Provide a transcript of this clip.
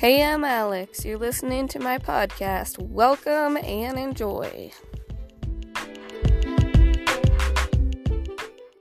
Hey, I'm Alex. You're listening to my podcast. Welcome and enjoy.